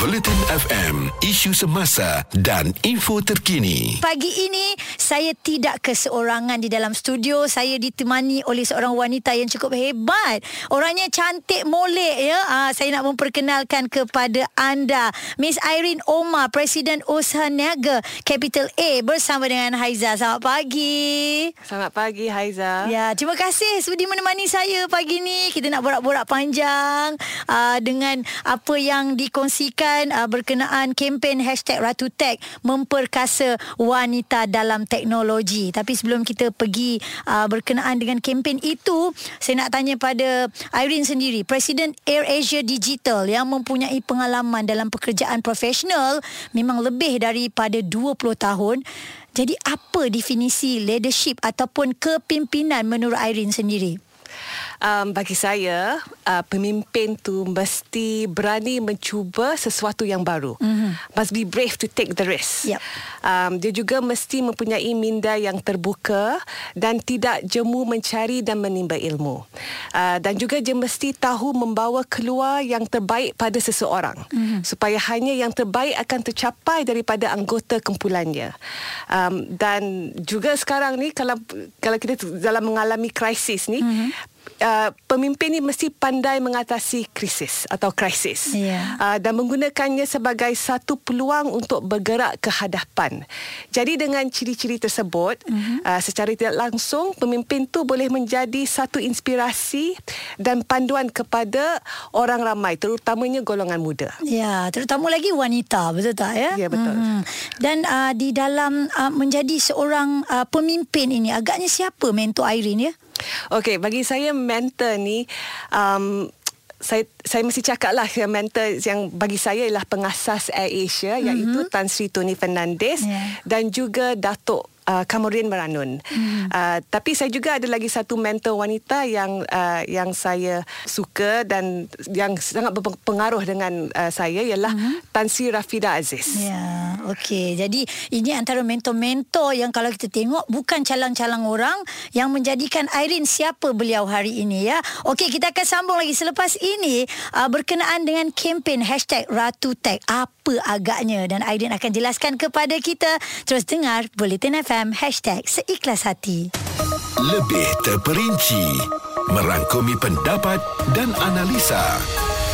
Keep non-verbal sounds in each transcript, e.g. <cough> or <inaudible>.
Bulletin FM, isu semasa dan info terkini. Pagi ini saya tidak keseorangan di dalam studio. Saya ditemani oleh seorang wanita yang cukup hebat. Orangnya cantik molek ya. Ah, saya nak memperkenalkan kepada anda Miss Irene Omar, Presiden Usaha Niaga Capital A bersama dengan Haiza. Selamat pagi. Selamat pagi Haiza. Ya, terima kasih sudi menemani saya pagi ni. Kita nak borak-borak panjang uh, dengan apa yang dikongsikan uh, berkenaan kempen hashtag Ratu Tech memperkasa wanita dalam teknologi. Tapi sebelum kita pergi uh, berkenaan dengan kempen itu, saya nak tanya pada Irene sendiri, Presiden Air Asia Digital yang mempunyai pengalaman dalam pekerjaan profesional memang lebih daripada 20 tahun. Jadi apa definisi leadership ataupun kepimpinan menurut Irene sendiri? Um, bagi saya, uh, pemimpin tu mesti berani mencuba sesuatu yang baru. Mm-hmm. Must be brave to take the risk. Yep. Um, dia juga mesti mempunyai minda yang terbuka dan tidak jemu mencari dan menimba ilmu. Uh, dan juga dia mesti tahu membawa keluar yang terbaik pada seseorang. Mm-hmm. Supaya hanya yang terbaik akan tercapai daripada anggota kumpulannya. Um, dan juga sekarang ni kalau kalau kita dalam mengalami krisis ni, mm-hmm uh, pemimpin ni mesti pandai mengatasi krisis atau krisis yeah. uh, dan menggunakannya sebagai satu peluang untuk bergerak ke hadapan. Jadi dengan ciri-ciri tersebut mm-hmm. uh, secara tidak langsung pemimpin tu boleh menjadi satu inspirasi dan panduan kepada orang ramai terutamanya golongan muda. Ya, yeah, terutama lagi wanita, betul tak ya? Ya, yeah, betul. Mm-hmm. Dan uh, di dalam uh, menjadi seorang uh, pemimpin ini agaknya siapa mentor Irene ya? Okey, bagi saya mentor ni um, saya saya mesti cakap lah yang mentor yang bagi saya ialah pengasas Air Asia mm-hmm. iaitu Tan Sri Tony Fernandez yeah. dan juga Datuk uh, Kamurin Meranun. Hmm. Uh, tapi saya juga ada lagi satu mentor wanita yang uh, yang saya suka dan yang sangat berpengaruh dengan uh, saya ialah hmm. Tan Sri Rafida Aziz. Ya, okey. Jadi ini antara mentor-mentor yang kalau kita tengok bukan calang-calang orang yang menjadikan Irene siapa beliau hari ini ya. Okey, kita akan sambung lagi selepas ini uh, berkenaan dengan kempen #RatuTech. Apa agaknya dan Irene akan jelaskan kepada kita. Terus dengar Bulletin FM FM Seikhlas Hati. Lebih terperinci. Merangkumi pendapat dan analisa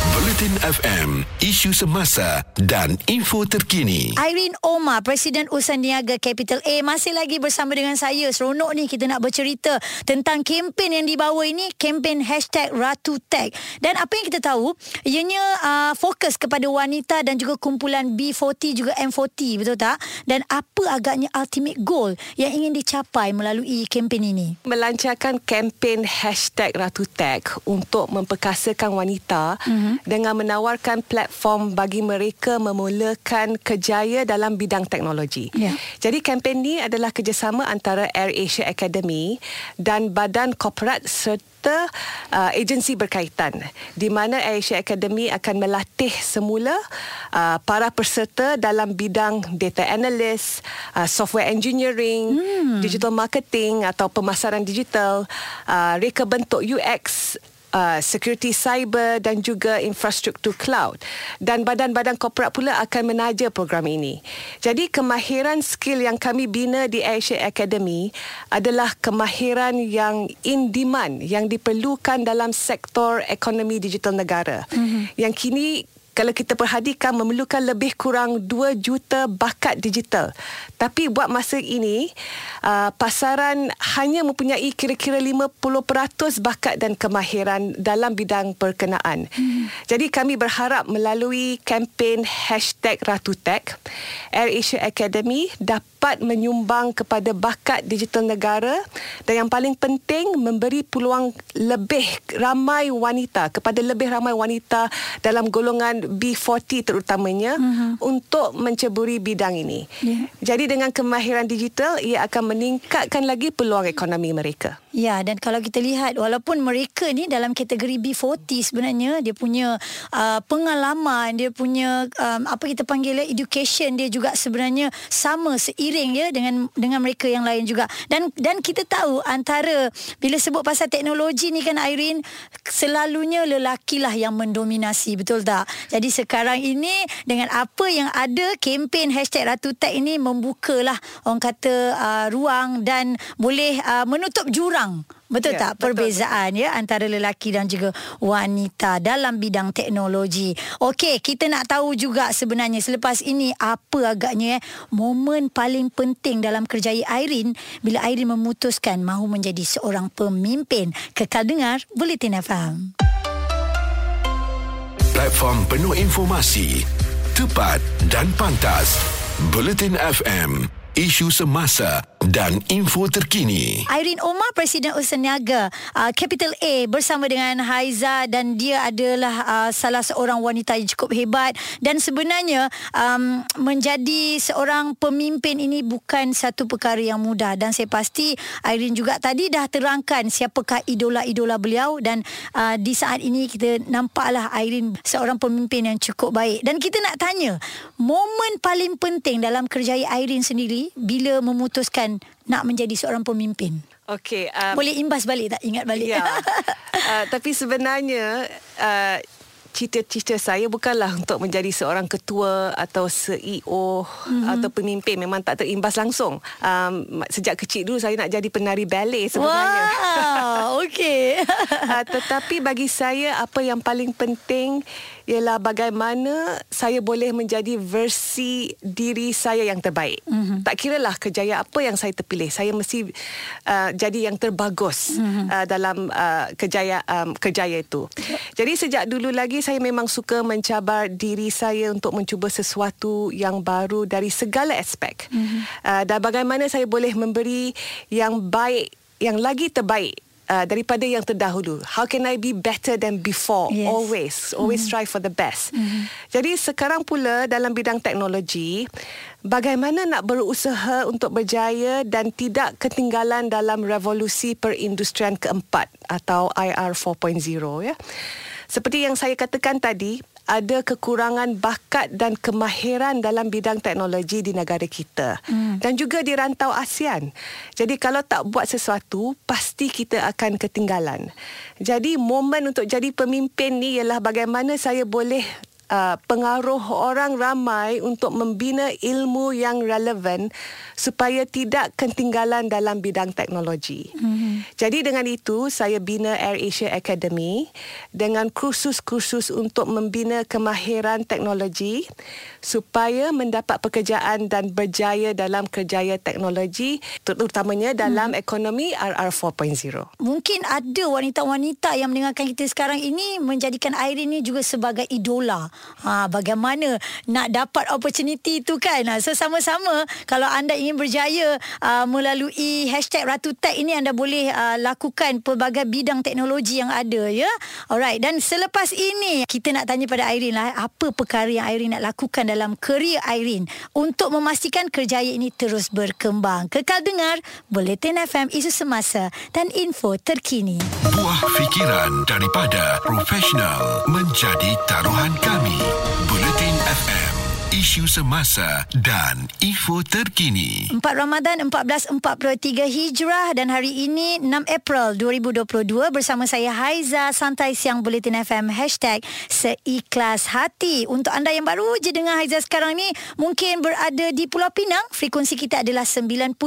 Bulletin FM, isu semasa dan info terkini. Irene Omar, Presiden Usaha Niaga Capital A masih lagi bersama dengan saya. Seronok ni kita nak bercerita tentang kempen yang dibawa ini, kempen hashtag Ratu Tech. Dan apa yang kita tahu, ianya uh, fokus kepada wanita dan juga kumpulan B40 juga M40, betul tak? Dan apa agaknya ultimate goal yang ingin dicapai melalui kempen ini? Melancarkan kempen hashtag Ratu Tech untuk memperkasakan wanita mm-hmm dengan menawarkan platform bagi mereka memulakan kejaya dalam bidang teknologi. Yeah. Jadi kempen ini adalah kerjasama antara Air Asia Academy dan badan korporat serta uh, agensi berkaitan di mana Air Asia Academy akan melatih semula uh, para peserta dalam bidang data analyst, uh, software engineering, hmm. digital marketing atau pemasaran digital, uh, reka bentuk UX uh, security cyber dan juga infrastruktur cloud dan badan-badan korporat pula akan menaja program ini. Jadi kemahiran skill yang kami bina di Asia Academy adalah kemahiran yang in demand yang diperlukan dalam sektor ekonomi digital negara. Mm-hmm. Yang kini kalau kita perhatikan memerlukan lebih kurang 2 juta bakat digital. Tapi buat masa ini, uh, pasaran hanya mempunyai kira-kira 50% bakat dan kemahiran dalam bidang perkenaan. Hmm. Jadi kami berharap melalui kempen hashtag RatuTech, Air Asia Academy dapat menyumbang kepada bakat digital negara dan yang paling penting memberi peluang lebih ramai wanita kepada lebih ramai wanita dalam golongan B40 terutamanya uh-huh. untuk menceburi bidang ini. Yeah. Jadi dengan kemahiran digital ia akan meningkatkan lagi peluang ekonomi mereka. Ya dan kalau kita lihat walaupun mereka ni dalam kategori B40 sebenarnya dia punya uh, pengalaman, dia punya um, apa kita panggil education dia juga sebenarnya sama seiring seiring ya dengan dengan mereka yang lain juga. Dan dan kita tahu antara bila sebut pasal teknologi ni kan Irene selalunya lelaki lah yang mendominasi betul tak? Jadi sekarang ini dengan apa yang ada kempen hashtag Ratu Tech ini membukalah orang kata uh, ruang dan boleh uh, menutup jurang Betul ya, tak betul. perbezaan ya antara lelaki dan juga wanita dalam bidang teknologi. Okey, kita nak tahu juga sebenarnya selepas ini apa agaknya eh momen paling penting dalam kerjaya Airin bila Airin memutuskan mahu menjadi seorang pemimpin. Kekal dengar Bulletin FM. Platform penuh informasi, tepat dan pantas. Bulletin FM, isu semasa dan info terkini. Irene Omar Presiden Usaha Niaga uh, Capital A bersama dengan Haiza dan dia adalah uh, salah seorang wanita yang cukup hebat dan sebenarnya um, menjadi seorang pemimpin ini bukan satu perkara yang mudah dan saya pasti Irene juga tadi dah terangkan siapakah idola-idola beliau dan uh, di saat ini kita nampaklah Irene seorang pemimpin yang cukup baik dan kita nak tanya momen paling penting dalam kerjaya Irene sendiri bila memutuskan nak menjadi seorang pemimpin? Okey, um, boleh imbas balik tak ingat balik? Ya. <laughs> uh, tapi sebenarnya uh, cita-cita saya bukanlah untuk menjadi seorang ketua atau CEO mm-hmm. atau pemimpin memang tak terimbas langsung. Um, sejak kecil dulu saya nak jadi penari ballet sebenarnya. Wow, <laughs> okey. uh, tetapi bagi saya apa yang paling penting ialah bagaimana saya boleh menjadi versi diri saya yang terbaik. Mm-hmm. Tak kiralah kejayaan apa yang saya terpilih, saya mesti uh, jadi yang terbagus mm-hmm. uh, dalam uh, kejayaan um, kejayaan itu. Jadi sejak dulu lagi saya memang suka mencabar diri saya untuk mencuba sesuatu yang baru dari segala aspek. Mm-hmm. Uh, dan bagaimana saya boleh memberi yang baik yang lagi terbaik uh, daripada yang terdahulu. How can I be better than before? Yes. Always, always mm-hmm. strive for the best. Mm-hmm. Jadi sekarang pula dalam bidang teknologi, bagaimana nak berusaha untuk berjaya dan tidak ketinggalan dalam revolusi perindustrian keempat atau IR 4.0 ya. Seperti yang saya katakan tadi, ada kekurangan bakat dan kemahiran dalam bidang teknologi di negara kita hmm. dan juga di rantau ASEAN. Jadi kalau tak buat sesuatu pasti kita akan ketinggalan. Jadi momen untuk jadi pemimpin ni ialah bagaimana saya boleh uh, pengaruh orang ramai untuk membina ilmu yang relevan supaya tidak ketinggalan dalam bidang teknologi. Mm-hmm. Jadi dengan itu saya bina Air Asia Academy dengan kursus-kursus untuk membina kemahiran teknologi supaya mendapat pekerjaan dan berjaya dalam kerjaya teknologi terutamanya dalam mm. ekonomi RR 4.0. Mungkin ada wanita-wanita yang mendengarkan kita sekarang ini menjadikan Irene ini juga sebagai idola ha, bagaimana nak dapat opportunity tu kan? Ha, so sama-sama kalau anda ingin berjaya uh, melalui hashtag Ratu Tech ini anda boleh uh, lakukan pelbagai bidang teknologi yang ada ya? Alright dan selepas ini kita nak tanya pada Irene lah apa perkara yang Irene nak lakukan dalam kerjaya Irene untuk memastikan kerjaya ini terus berkembang? Kekal dengar Bulletin FM isu semasa dan info terkini. Buah fikiran daripada profesional menjadi taruhan kami Bulletin FM isu semasa dan info terkini. 4 Ramadan 1443 Hijrah dan hari ini 6 April 2022 bersama saya Haiza Santai Siang Bulletin FM hashtag Seikhlas Hati. Untuk anda yang baru je dengar Haiza sekarang ni mungkin berada di Pulau Pinang, frekuensi kita adalah 90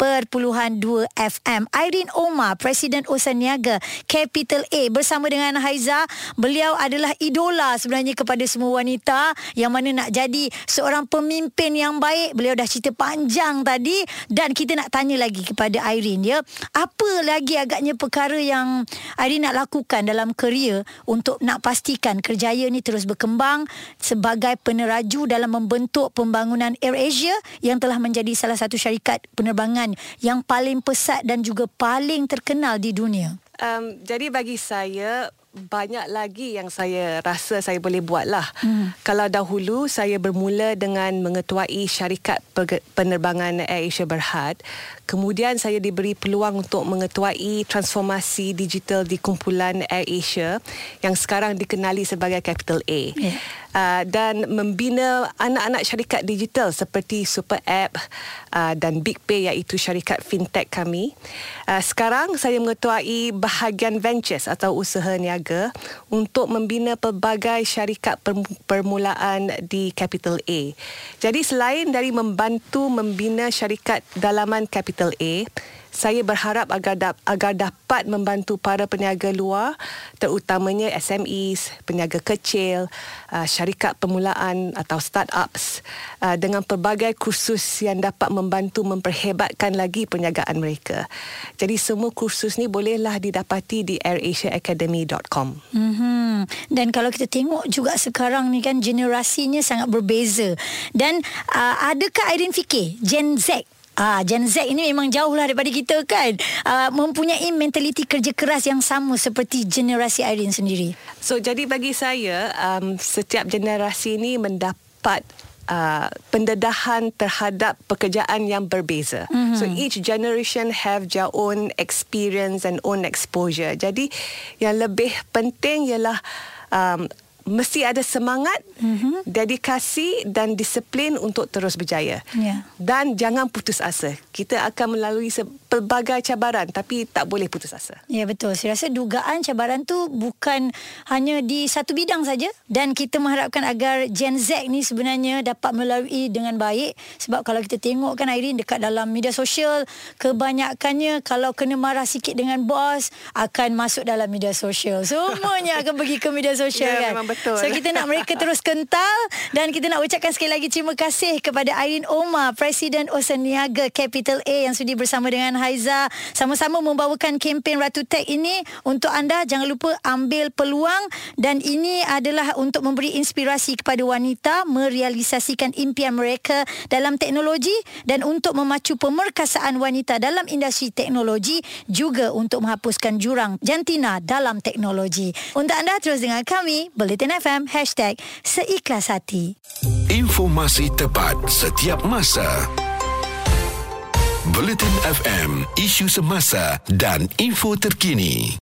perpuluhan 2 FM. Irene Omar, Presiden Usaha Niaga Capital A bersama dengan Haiza. Beliau adalah idola sebenarnya kepada semua wanita yang mana nak jadi seorang pemimpin yang baik. Beliau dah cerita panjang tadi dan kita nak tanya lagi kepada Irene ya. Apa lagi agaknya perkara yang Irene nak lakukan dalam kerja untuk nak pastikan kerjaya ni terus berkembang sebagai peneraju dalam membentuk pembangunan AirAsia yang telah menjadi salah satu syarikat penerbangan yang paling pesat dan juga paling terkenal di dunia. Um, jadi bagi saya banyak lagi yang saya rasa saya boleh buat lah. Hmm. Kalau dahulu saya bermula dengan mengetuai syarikat penerbangan AirAsia Berhad, kemudian saya diberi peluang untuk mengetuai transformasi digital di kumpulan AirAsia yang sekarang dikenali sebagai Capital A. Yeah. Uh, dan membina anak-anak syarikat digital seperti Super App uh, dan Big Pay iaitu syarikat fintech kami. Uh, sekarang saya mengetuai bahagian ventures atau usaha niaga untuk membina pelbagai syarikat permulaan di Capital A. Jadi selain dari membantu membina syarikat dalaman Capital A, saya berharap agar da- agar dapat membantu para peniaga luar terutamanya SMEs, peniaga kecil, uh, syarikat permulaan atau startups uh, dengan pelbagai kursus yang dapat membantu memperhebatkan lagi perniagaan mereka. Jadi semua kursus ni bolehlah didapati di airasiaacademy.com. Mm-hmm. Dan kalau kita tengok juga sekarang ni kan generasinya sangat berbeza. Dan uh, adakah Irene fikir Gen Z Ah, Gen Z ini memang jauh lah daripada kita kan uh, Mempunyai mentaliti kerja keras yang sama Seperti generasi Irene sendiri So jadi bagi saya um, Setiap generasi ini mendapat Uh, pendedahan terhadap pekerjaan yang berbeza. Mm-hmm. So each generation have their own experience and own exposure. Jadi yang lebih penting ialah um, mesti ada semangat, mm-hmm. dedikasi dan disiplin untuk terus berjaya. Yeah. Dan jangan putus asa. Kita akan melalui pelbagai cabaran tapi tak boleh putus asa. Ya betul. Saya rasa dugaan cabaran tu bukan hanya di satu bidang saja dan kita mengharapkan agar Gen Z ni sebenarnya dapat melalui dengan baik sebab kalau kita tengok kan Irene dekat dalam media sosial kebanyakannya kalau kena marah sikit dengan bos akan masuk dalam media sosial. Semuanya akan pergi ke media sosial ya, kan. Betul. So kita nak mereka terus kental dan kita nak ucapkan sekali lagi terima kasih kepada Irene Omar, Presiden Usaha Niaga Capital A yang sudi bersama dengan Haiza sama-sama membawakan kempen Ratu Tech ini untuk anda jangan lupa ambil peluang dan ini adalah untuk memberi inspirasi kepada wanita merealisasikan impian mereka dalam teknologi dan untuk memacu pemerkasaan wanita dalam industri teknologi juga untuk menghapuskan jurang jantina dalam teknologi. Untuk anda terus dengan kami, Bulletin Bulletin FM Hashtag Seikhlas Hati Informasi tepat setiap masa. Bulletin FM Isu semasa dan info terkini